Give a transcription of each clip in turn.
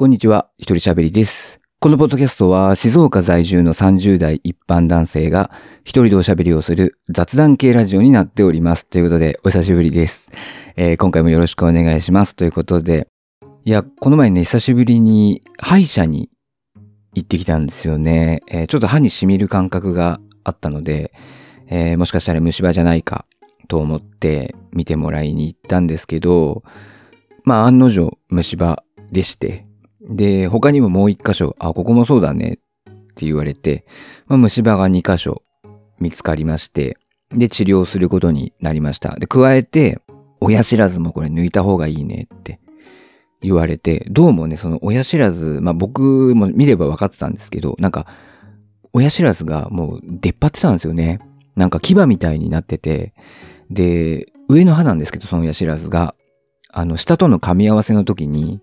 こんにちは、一人喋りです。このポッドキャストは静岡在住の30代一般男性が一人でおしゃべりをする雑談系ラジオになっております。ということで、お久しぶりです。えー今回もよろしくお願いします。ということで、いや、この前ね、久しぶりに歯医者に行ってきたんですよね。えーちょっと歯に染みる感覚があったので、えーもしかしたら虫歯じゃないかと思って見てもらいに行ったんですけど、まあ案の定虫歯でして、で、他にももう一箇所、あ、ここもそうだねって言われて、まあ、虫歯が2箇所見つかりまして、で、治療することになりました。で、加えて、親知らずもこれ抜いた方がいいねって言われて、どうもね、その親知らず、まあ僕も見れば分かってたんですけど、なんか、親知らずがもう出っ張ってたんですよね。なんか牙みたいになってて、で、上の歯なんですけど、その親知らずが、あの、下との噛み合わせの時に、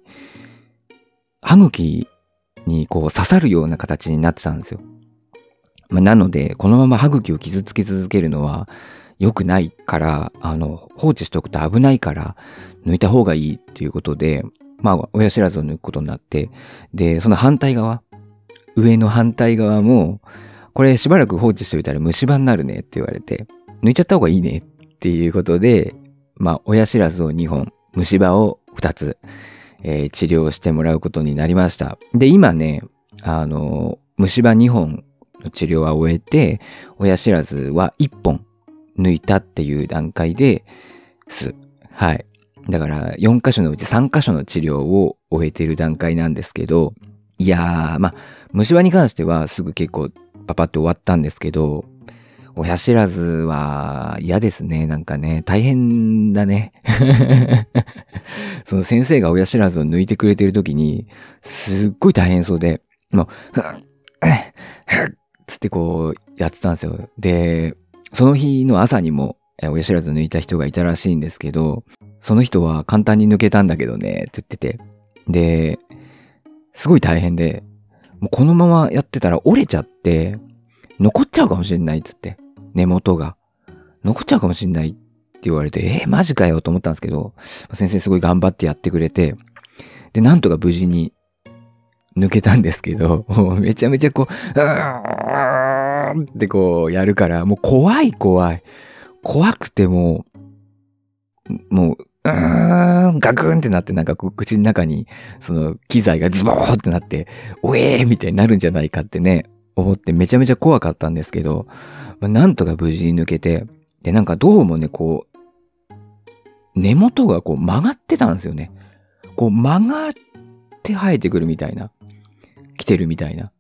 歯茎にこう刺さるような形になってたんですよ。まあ、なので、このまま歯茎を傷つけ続けるのは良くないから、あの、放置しておくと危ないから、抜いた方がいいっていうことで、まあ、親知らずを抜くことになって、で、その反対側、上の反対側も、これしばらく放置しておいたら虫歯になるねって言われて、抜いちゃった方がいいねっていうことで、まあ、親知らずを2本、虫歯を2つ、えー治療してもらうことになりました。で、今ね、あの、虫歯2本の治療は終えて、親知らずは1本抜いたっていう段階です。はい。だから、4箇所のうち3箇所の治療を終えている段階なんですけど、いやー、まあ、虫歯に関してはすぐ結構パパって終わったんですけど、親知らずは嫌ですね。なんかね、大変だね。その先生が親知らずを抜いてくれてる時に、すっごい大変そうで、もう、ふん、ふんつってこうやってたんですよ。で、その日の朝にもえ親知らず抜いた人がいたらしいんですけど、その人は簡単に抜けたんだけどね、って言ってて。で、すごい大変で、もうこのままやってたら折れちゃって、残っちゃうかもしれないって言って、根元が。残っちゃうかもしれないって言われて、えー、マジかよと思ったんですけど、先生すごい頑張ってやってくれて、で、なんとか無事に抜けたんですけど、めちゃめちゃこう、うーんってこうやるから、もう怖い怖い。怖くてもう、もう、うーん、ガクンってなってなんか口の中にその機材がズボーってなって、おえーみたいになるんじゃないかってね、思ってめちゃめちゃ怖かったんですけど、まあなんとか無事に抜けて、で、なんかどうもね、こう、根元がこう曲がってたんですよね。こう曲がって生えてくるみたいな。来てるみたいな。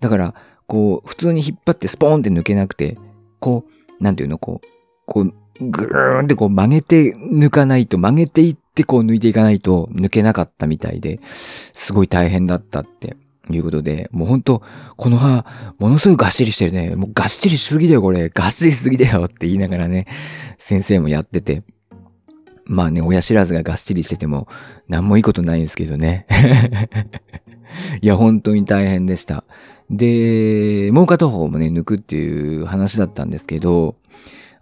だから、こう、普通に引っ張ってスポーンって抜けなくて、こう、なんていうの、こう、こう、ぐーんってこう曲げて抜かないと、曲げていってこう抜いていかないと抜けなかったみたいで、すごい大変だったっていうことで、もうほんと、この歯、ものすごいがっしりしてるね。もうがっしりしすぎだよ、これ。がっしりしすぎだよって言いながらね、先生もやってて。まあね、親知らずががっしりしてても、何もいいことないんですけどね。いや、本当に大変でした。で、もう片方もね、抜くっていう話だったんですけど、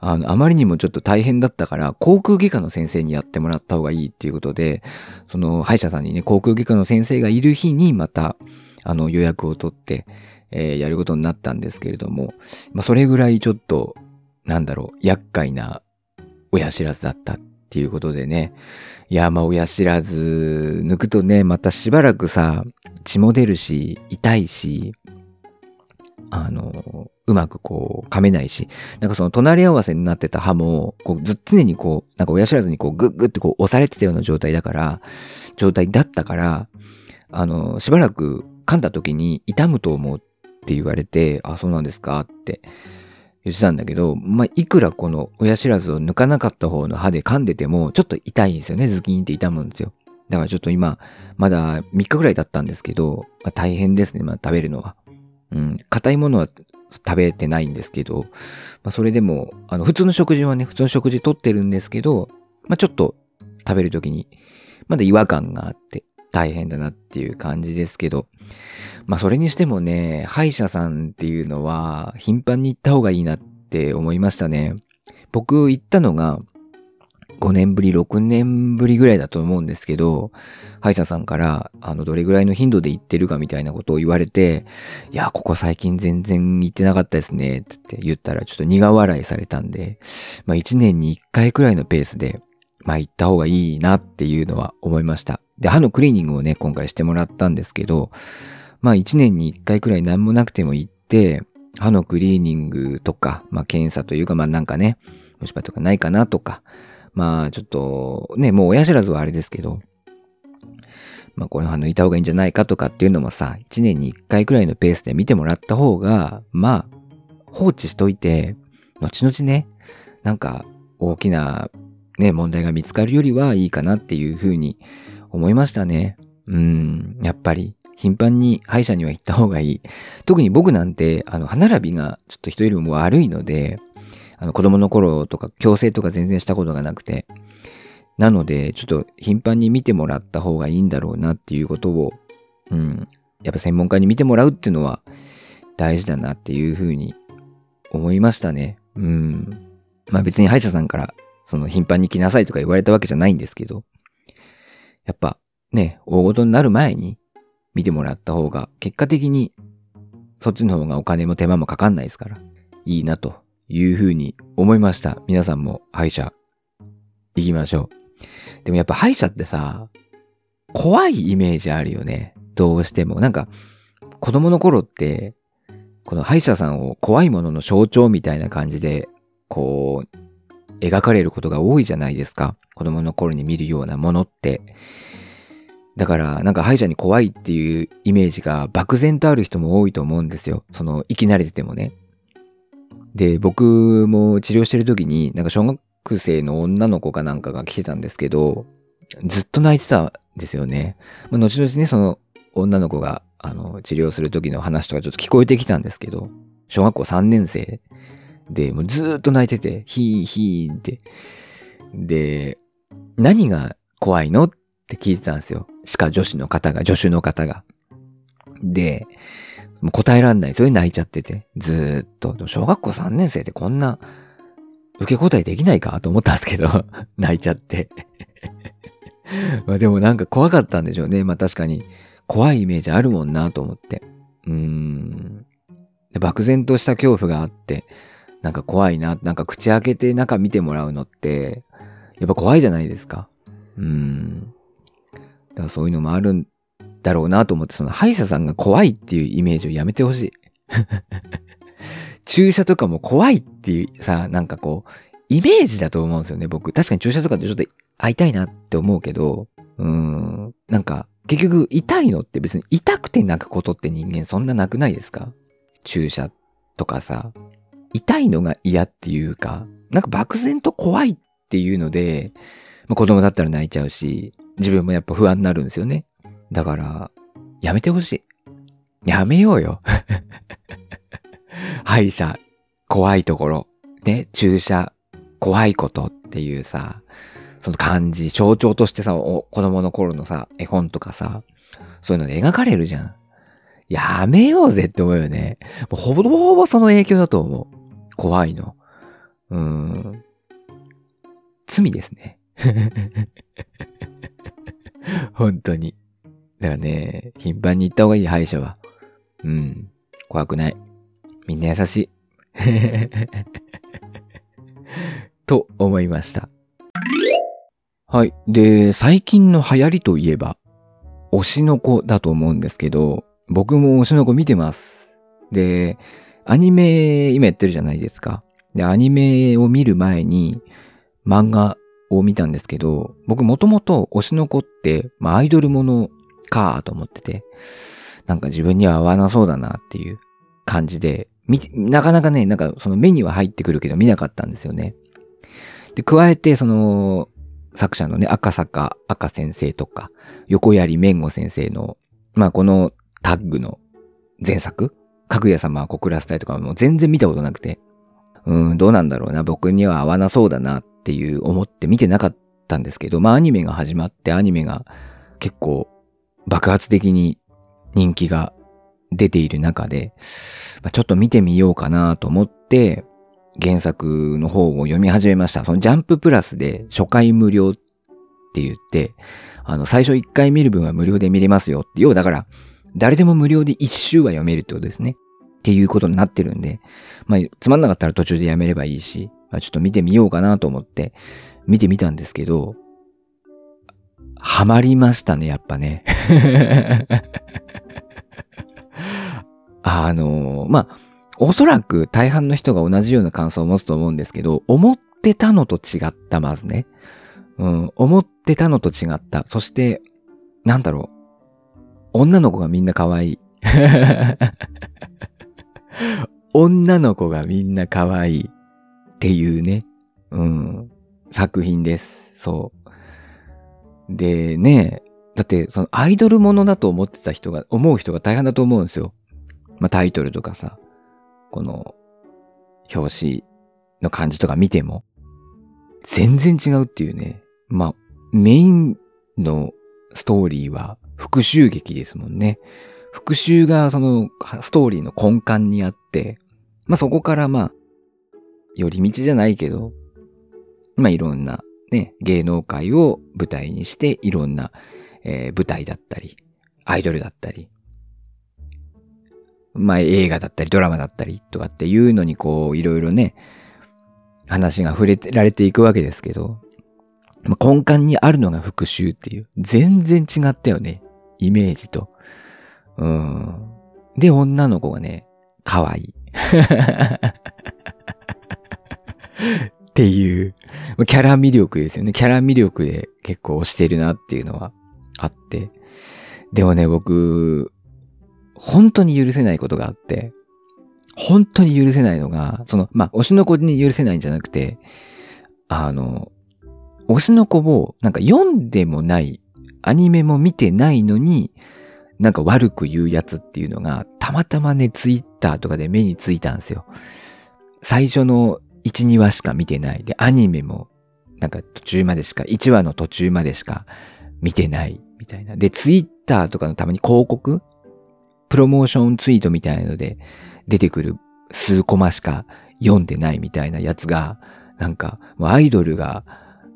あの、あまりにもちょっと大変だったから、航空外科の先生にやってもらった方がいいっていうことで、その、歯医者さんにね、航空外科の先生がいる日にまた、あの、予約を取って、えーやることになったんですけれども、まあ、それぐらいちょっと、なんだろう、厄介な親知らずだったっていうことでね。いや、まあ、親知らず抜くとね、またしばらくさ、血も出るし、痛いし、あの、うまくこう、噛めないし、なんかその隣り合わせになってた歯も、こう、ず常にこう、なんか親知らずにこう、グッグッってこう、押されてたような状態だから、状態だったから、あの、しばらく噛んだ時に痛むと思うって言われて、あ、そうなんですかって言ってたんだけど、まあ、いくらこの親知らずを抜かなかった方の歯で噛んでても、ちょっと痛いんですよね。ズキンって痛むんですよ。だからちょっと今、まだ3日ぐらい経ったんですけど、まあ、大変ですね、まあ、食べるのは。うん、硬いものは食べてないんですけど、まあ、それでも、あの、普通の食事はね、普通の食事とってるんですけど、まあ、ちょっと食べるときに、まだ違和感があって、大変だなっていう感じですけど、まあ、それにしてもね、歯医者さんっていうのは、頻繁に行った方がいいなって思いましたね。僕行ったのが、5年ぶり、6年ぶりぐらいだと思うんですけど、歯医者さんから、あの、どれぐらいの頻度で行ってるかみたいなことを言われて、いや、ここ最近全然行ってなかったですね、って言ったら、ちょっと苦笑いされたんで、まあ1年に1回くらいのペースで、まあ行った方がいいなっていうのは思いました。で、歯のクリーニングをね、今回してもらったんですけど、まあ1年に1回くらい何もなくても行って、歯のクリーニングとか、まあ検査というか、まあなんかね、虫歯とかないかなとか、まあちょっとね、もう親知らずはあれですけど、まあこの歯抜いた方がいいんじゃないかとかっていうのもさ、1年に1回くらいのペースで見てもらった方が、まあ放置しといて、後々ね、なんか大きなね、問題が見つかるよりはいいかなっていうふうに思いましたね。うん、やっぱり頻繁に歯医者には行った方がいい。特に僕なんて、あの、歯並びがちょっと人よりも悪いので、あの、子供の頃とか、矯正とか全然したことがなくて、なので、ちょっと頻繁に見てもらった方がいいんだろうなっていうことを、うん、やっぱ専門家に見てもらうっていうのは大事だなっていうふうに思いましたね。うん。まあ別に歯医者さんからその頻繁に来なさいとか言われたわけじゃないんですけど、やっぱね、大事になる前に見てもらった方が、結果的にそっちの方がお金も手間もかかんないですから、いいなというふうに思いました。皆さんも歯医者行きましょう。でもやっぱ歯医者ってさ、怖いイメージあるよね。どうしても。なんか、子供の頃って、この歯医者さんを怖いものの象徴みたいな感じで、こう、描かれることが多いじゃないですか。子供の頃に見るようなものって。だから、なんか歯医者に怖いっていうイメージが漠然とある人も多いと思うんですよ。その、生き慣れててもね。で、僕も治療してる時に、なんか小学生の女の子かなんかが来てたんですけど、ずっと泣いてたんですよね。まあ、後々ね、その女の子が、あの、治療する時の話とかちょっと聞こえてきたんですけど、小学校3年生で、もうずっと泣いてて、ヒーヒーって。で、何が怖いのって聞いてたんですよ。歯科女子の方が、助手の方が。で、もう答えらんない。それ泣いちゃってて。ずーっと。小学校3年生でこんな受け答えできないかと思ったんですけど、泣いちゃって まあでもなんか怖かったんでしょうね。まあ確かに怖いイメージあるもんなと思って。うーん。漠然とした恐怖があって、なんか怖いな。なんか口開けて中見てもらうのって、やっぱ怖いじゃないですか。うん。だからそういうのもあるんだろうなと思って、その歯医者さんが怖いっていうイメージをやめてほしい。注射とかも怖いっていうさ、なんかこう、イメージだと思うんですよね、僕。確かに注射とかってちょっと会いたいなって思うけど、うん、なんか、結局痛いのって別に痛くて泣くことって人間そんななくないですか？注射とかさ、痛いのが嫌っていうか、なんか漠然と怖いっていうので、まあ、子供だったら泣いちゃうし、自分もやっぱ不安になるんですよね。だから、やめてほしい。やめようよ。歯医者、怖いところ。ね、注射、怖いことっていうさ、その漢字、象徴としてさ、子供の頃のさ、絵本とかさ、そういうので描かれるじゃん。やめようぜって思うよね。ほぼほぼその影響だと思う。怖いの。うーん。罪ですね。本当に。だからね、頻繁に行った方がいい歯医者は。うん。怖くない。みんな優しい。と思いました。はい。で、最近の流行りといえば、推しの子だと思うんですけど、僕も推しの子見てます。で、アニメ今やってるじゃないですか。で、アニメを見る前に漫画を見たんですけど、僕もともと推しの子って、まあアイドルものかと思ってて、なんか自分には合わなそうだなっていう感じで、なかなかね、なんかその目には入ってくるけど見なかったんですよね。で、加えてその作者のね、赤坂赤先生とか、横槍麺吾先生の、まあこのタッグの前作かぐや様は小倉スタイとかも全然見たことなくて、うん、どうなんだろうな、僕には合わなそうだなっていう思って見てなかったんですけど、まあアニメが始まってアニメが結構爆発的に人気が出ている中で、まあ、ちょっと見てみようかなと思って、原作の方を読み始めました。そのジャンププラスで初回無料って言って、あの、最初1回見る分は無料で見れますよって。要はだから、誰でも無料で1週は読めるってことですね。っていうことになってるんで、まあ、つまんなかったら途中でやめればいいし、まあ、ちょっと見てみようかなと思って、見てみたんですけど、ハマりましたね、やっぱね。あのまあ、おそらく大半の人が同じような感想を持つと思うんですけど、思ってたのと違った、まずね。うん、思ってたのと違った。そして、なんだろう。女の子がみんな可愛い。女の子がみんな可愛いっていうね、うん、作品です。そう。でね、だってそのアイドルものだと思ってた人が、思う人が大変だと思うんですよ。まあタイトルとかさ、この表紙の感じとか見ても、全然違うっていうね。まあ、メインのストーリーは復讐劇ですもんね。復讐がそのストーリーの根幹にあって、まあそこからまあ、寄り道じゃないけど、まあいろんなね、芸能界を舞台にしていろんな、えー、舞台だったり、アイドルだったり、まあ映画だったりドラマだったりとかっていうのにこういろいろね、話が触れられていくわけですけど、根幹にあるのが復讐っていう、全然違ったよね、イメージと。うん。で、女の子がね、可愛い。っていう、キャラ魅力ですよね。キャラ魅力で結構押してるなっていうのはあって。でもね、僕、本当に許せないことがあって、本当に許せないのが、その、まあ、推しの子に許せないんじゃなくて、あの、推しの子をなんか読んでもない、アニメも見てないのに、なんか悪く言うやつっていうのが、たまたまね、ツイッターとかで目についたんですよ。最初の1、2話しか見てない。で、アニメも、なんか途中までしか、1話の途中までしか見てない、みたいな。で、ツイッターとかのたまに広告プロモーションツイートみたいなので出てくる数コマしか読んでないみたいなやつが、なんか、もうアイドルが、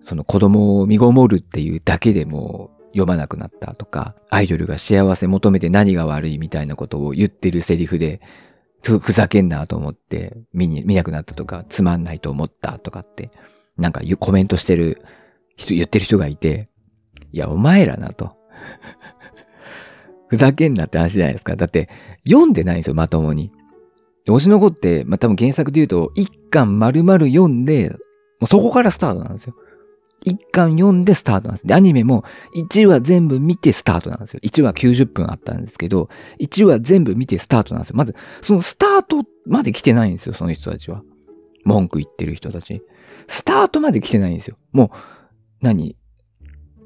その子供を身ごもるっていうだけでも読まなくなったとか、アイドルが幸せ求めて何が悪いみたいなことを言ってるセリフで、ふざけんなと思って見に、見なくなったとか、つまんないと思ったとかって、なんかコメントしてる人、言ってる人がいて、いや、お前らなと。ふざけんなって話じゃないですか。だって、読んでないんですよ、まともに。推しの子って、まあ、多分原作で言うと、一巻丸々読んで、もうそこからスタートなんですよ。一巻読んでスタートなんです。で、アニメも1話全部見てスタートなんですよ。1話90分あったんですけど、1話全部見てスタートなんですよ。まず、そのスタートまで来てないんですよ、その人たちは。文句言ってる人たち。スタートまで来てないんですよ。もう、何？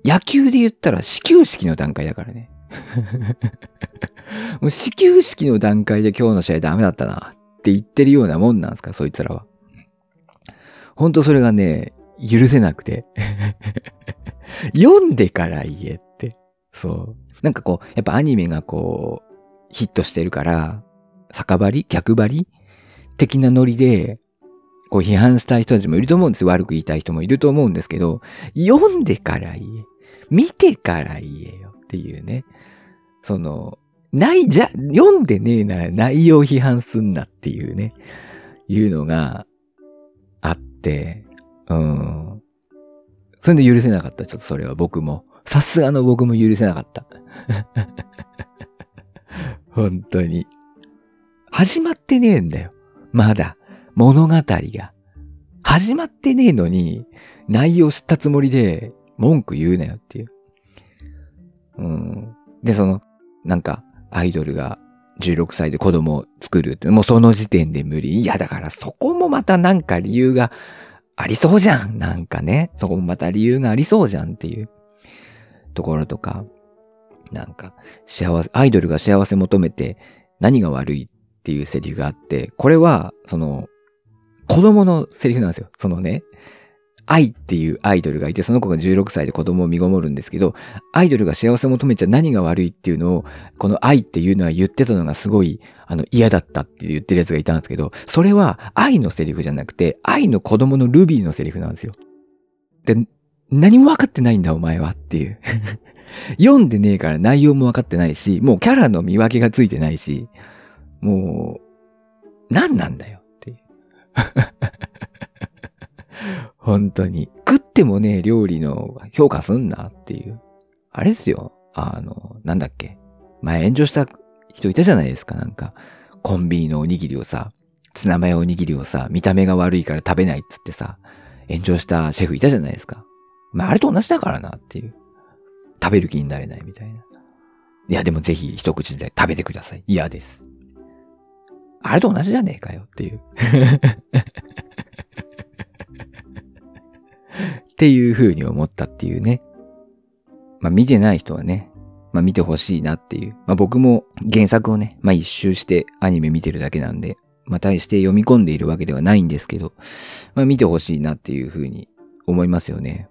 野球で言ったら始球式の段階だからね。もう始球式の段階で今日の試合ダメだったなって言ってるようなもんなんですか、そいつらは。ほんとそれがね、許せなくて 読んでから言えって。そう。なんかこう、やっぱアニメがこう、ヒットしてるから、酒張り？逆張り？的なノリで、こう批判したい人たちもいると思うんですよ。悪く言いたい人もいると思うんですけど、読んでから言え。見てから言えよっていうね。その、ない、じゃ、読んでねえなら内容批判すんなっていうね、いうのがあって、うん。それで許せなかった。ちょっとそれは僕も。さすがの僕も許せなかった。本当に。始まってねえんだよ。まだ。物語が。始まってねえのに、内容知ったつもりで文句言うなよっていう。うん。で、その、なんか、アイドルが16歳で子供を作るって、もうその時点で無理。いや、だからそこもまたなんか理由がありそうじゃんなんかね。そこもまた理由がありそうじゃんっていうところとか、なんか、幸せ、アイドルが幸せ求めて何が悪いっていうセリフがあって、これは、その、子供のセリフなんですよ。そのね、愛っていうアイドルがいて、その子が16歳で子供を身ごもるんですけど、アイドルが幸せを求めちゃ何が悪いっていうのを、この愛っていうのは言ってたのがすごい、あの、嫌だったって言ってるやつがいたんですけど、それは愛のセリフじゃなくて、愛の子供のルビーのセリフなんですよ。で、何も分かってないんだお前はっていう。読んでねえから内容も分かってないし、もうキャラの見分けがついてないし、もう、何なんだよ本当に。食ってもね、料理の評価すんなっていう。あれですよ。あの、なんだっけ。前炎上した人いたじゃないですか、なんか。コンビニのおにぎりをさ、ツナマヨおにぎりをさ、見た目が悪いから食べないっつってさ、炎上したシェフいたじゃないですか。まあ、あれと同じだからなっていう。食べる気になれないみたいな。いや、でもぜひ一口で食べてください。嫌です。あれと同じじゃねえかよっていう。っていう風に思ったっていうね。まあ見てない人はね、まあ見てほしいなっていう。まあ僕も原作をね、まあ一周してアニメ見てるだけなんで、まあ対して読み込んでいるわけではないんですけど、まあ見てほしいなっていう風に思いますよね。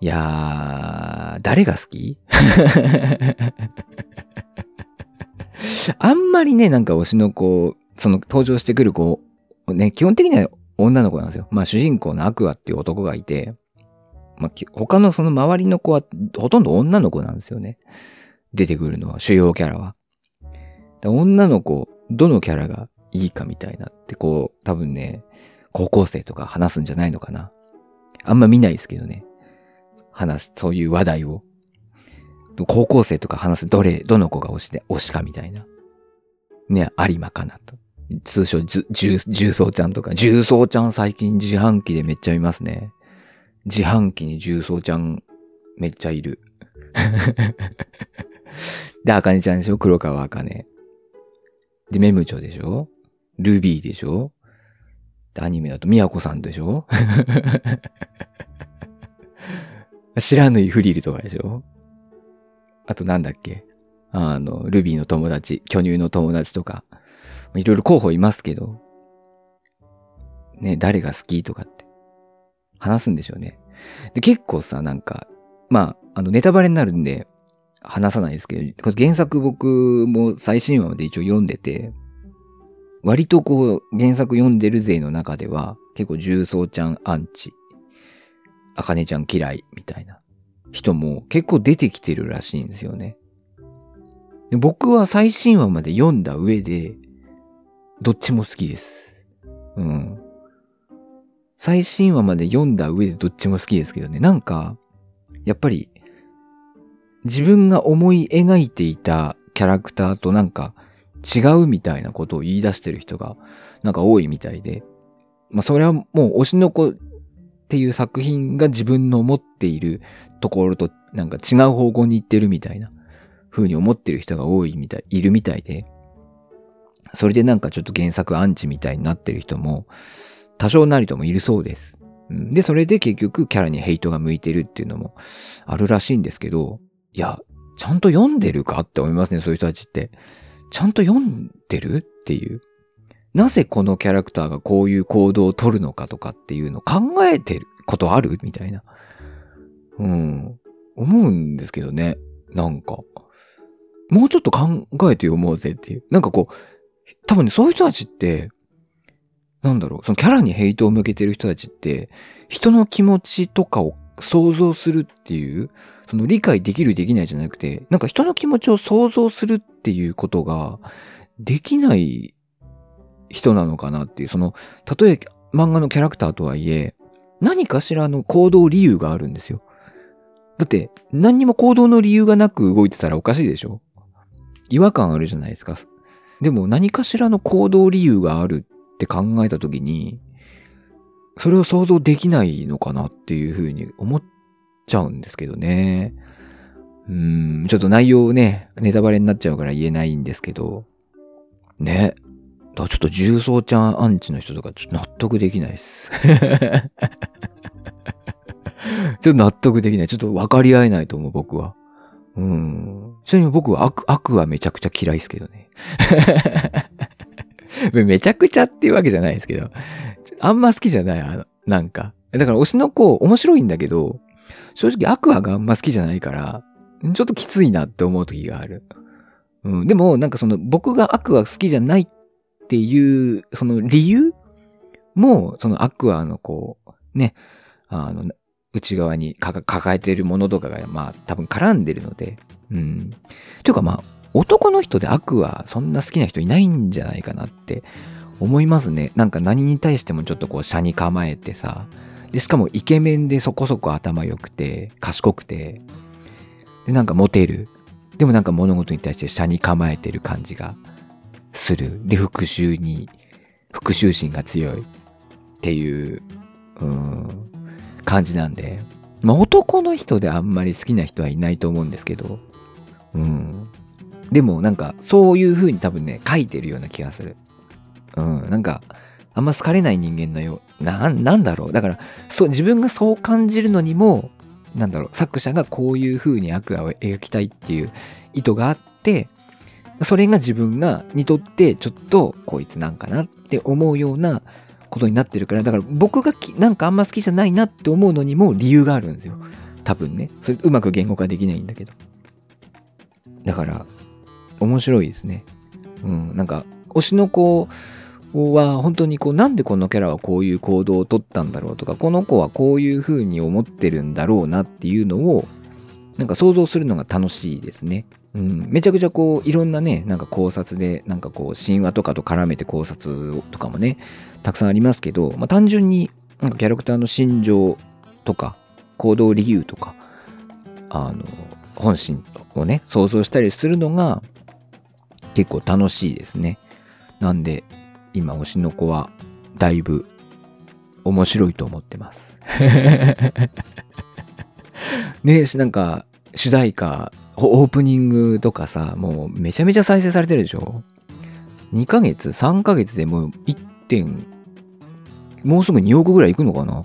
いやー、誰が好き？あんまりね、なんか推しの子、その登場してくる子、ね、基本的には女の子なんですよ。まあ主人公のアクアっていう男がいて、まあ、他のその周りの子はほとんど女の子なんですよね。出てくるのは、主要キャラは。女の子、どのキャラがいいかみたいなってこう、多分ね、高校生とか話すんじゃないのかな。あんま見ないですけどね。話す、そういう話題を。高校生とか話す、どれ、どの子が推しで、推しかみたいな。ね、有馬かなと。通称、重曹ちゃんとか。重曹ちゃん最近自販機でめっちゃ見ますね。自販機に重曹ちゃんめっちゃいる。で、あかねちゃんでしょ？黒川あかね。で、メムチョでしょ？ルビーでしょ？で、アニメだとみやこさんでしょ？知らぬいフリルとかでしょ？あとなんだっけ？あの、ルビーの友達、巨乳の友達とか、いろいろ候補いますけど、ね、誰が好きとかって。話すんでしょうね。で、結構さ、なんか、まあ、あの、ネタバレになるんで、話さないですけど、原作僕も最新話まで一応読んでて、割とこう、原作読んでる勢の中では、結構重曹ちゃんアンチ、あかねちゃん嫌いみたいな人も結構出てきてるらしいんですよね。で僕は最新話まで読んだ上で、どっちも好きです。うん。最新話まで読んだ上でどっちも好きですけどね。なんか、やっぱり、自分が思い描いていたキャラクターとなんか違うみたいなことを言い出してる人がなんか多いみたいで。まあそれはもう推しの子っていう作品が自分の思っているところとなんか違う方向に行ってるみたいな風に思ってる人が多いみたい、いるみたいで。それでなんかちょっと原作アンチみたいになってる人も多少なりともいるそうです。で、それで結局キャラにヘイトが向いてるっていうのもあるらしいんですけど、いや、ちゃんと読んでるかって思いますね、そういう人たちって。ちゃんと読んでるっていう。なぜこのキャラクターがこういう行動を取るのかとかっていうのを考えてることあるみたいな。うん。思うんですけどね。なんか。もうちょっと考えて読もうぜっていう。なんかこう、多分ね、そういう人たちって、なんだろう、そのキャラにヘイトを向けてる人たちって、人の気持ちとかを想像するっていう、その理解できるできないじゃなくて、なんか人の気持ちを想像するっていうことができない人なのかなっていう、その、たとえ漫画のキャラクターとはいえ、何かしらの行動理由があるんですよ。だって、何にも行動の理由がなく動いてたらおかしいでしょ違和感あるじゃないですか。でも何かしらの行動理由があるって考えたときに、それを想像できないのかなっていうふうに思っちゃうんですけどね。うん、ちょっと内容ね、ネタバレになっちゃうから言えないんですけど、ね。だちょっと重曹ちゃんアンチの人とかちょっと納得できないです。ちょっと納得できない。ちょっと分かり合えないと思う、僕は。うん。ちなみに僕は悪、悪はめちゃくちゃ嫌いですけどね。めちゃくちゃっていうわけじゃないですけど、あんま好きじゃない、あの、なんか。だから推しの子面白いんだけど、正直アクアがあんま好きじゃないから、ちょっときついなって思う時がある。うん、でも、なんかその僕がアクア好きじゃないっていう、その理由も、そのアクアのこう、ね、あの、内側に抱えてるものとかが、まあ多分絡んでるので、うん。というかまあ、男の人でアクアそんな好きな人いないんじゃないかなって思いますね。なんか何に対してもちょっとこう、車に構えてさ、で、しかもイケメンでそこそこ頭良くて、賢くて、で、なんかモテる。でもなんか物事に対して車に構えてる感じがする。で、復讐に、復讐心が強いっていう、うん、感じなんで、まあ男の人であんまり好きな人はいないと思うんですけど、うん。でもなんかそういう風に多分ね、書いてるような気がする。うん、なんか、あんま好かれない人間のよう、な、なんだろう。だから、そう、自分がそう感じるのにも、なんだろう、作者がこういう風に悪魔を描きたいっていう意図があって、それが自分が、にとってちょっとこいつなんかなって思うようなことになってるから、だから僕がなんかあんま好きじゃないなって思うのにも理由があるんですよ。多分ね。それうまく言語化できないんだけど。だから、面白いですね。うん。なんか、推しの子は本当にこうなんでこのキャラはこういう行動をとったんだろうとかこの子はこういう風に思ってるんだろうなっていうのをなんか想像するのが楽しいですね。うん、めちゃくちゃこういろんなねなんか考察でなんかこう神話とかと絡めて考察とかもねたくさんありますけど、まあ、単純になんかキャラクターの心情とか行動理由とかあの本心をね想像したりするのが結構楽しいですね。なんで今推しの子はだいぶ面白いと思ってます。ねえなんか主題歌、オープニングとかさ、もうめちゃめちゃ再生されてるでしょ ?2 ヶ月 ?3 ヶ月でもう1点、もうすぐ2億ぐらいいくのかな？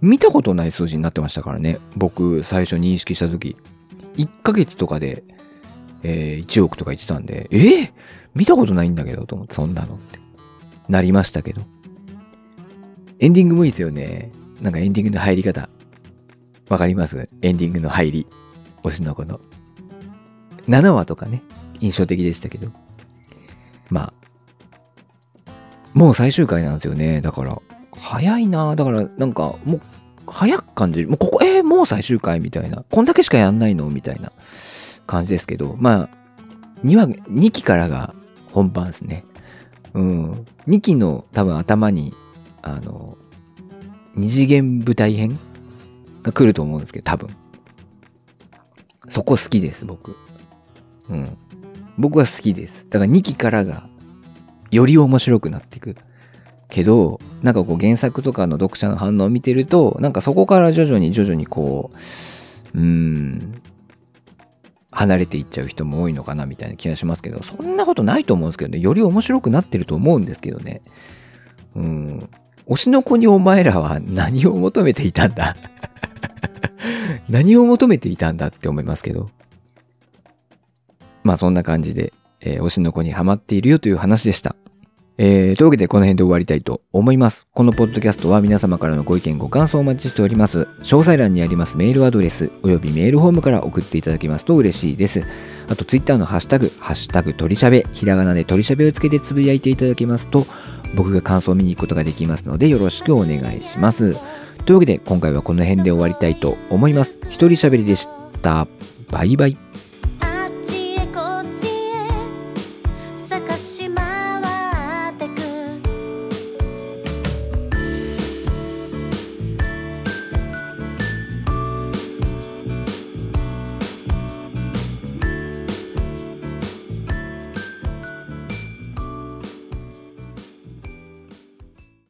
見たことない数字になってましたからね。僕最初認識した時。1ヶ月とかで、えー、1億とか言ってたんで、え？ー、見たことないんだけどと思って、そんなのって。なりましたけど。エンディングもいいですよね。なんかエンディングの入り方。わかります？エンディングの入り。推しの子の。7話とかね、印象的でしたけど。まあ、もう最終回なんですよね。だから、早いなだから、なんか、もう、早く感じる。もうここ、えー、もう最終回みたいな。こんだけしかやんないの？みたいな感じですけど、まあ、2話、2期からが本番ですね。うん。2期の多分頭に、あの、二次元舞台編が来ると思うんですけど、多分。そこ好きです、僕。うん。僕は好きです。だから2期からが、より面白くなっていく。けど、なんかこう原作とかの読者の反応を見てると、なんかそこから徐々に徐々にこう、うーん、離れていっちゃう人も多いのかなみたいな気がしますけど、そんなことないと思うんですけどね、より面白くなってると思うんですけどね。うん。推しの子にお前らは何を求めていたんだ？何を求めていたんだって思いますけど。まあそんな感じで、えー、推しの子にハマっているよという話でした。えー、というわけでこの辺で終わりたいと思います。このポッドキャストは皆様からのご意見ご感想をお待ちしております。詳細欄にありますメールアドレスおよびメールフォームから送っていただけますと嬉しいです。あとツイッターのハッシュタグ、ハッシュタグ鳥しゃべ、ひらがなで鳥しゃべをつけてつぶやいていただけますと僕が感想を見に行くことができますのでよろしくお願いします。というわけで今回はこの辺で終わりたいと思います。一人しゃべりでした。バイバイ。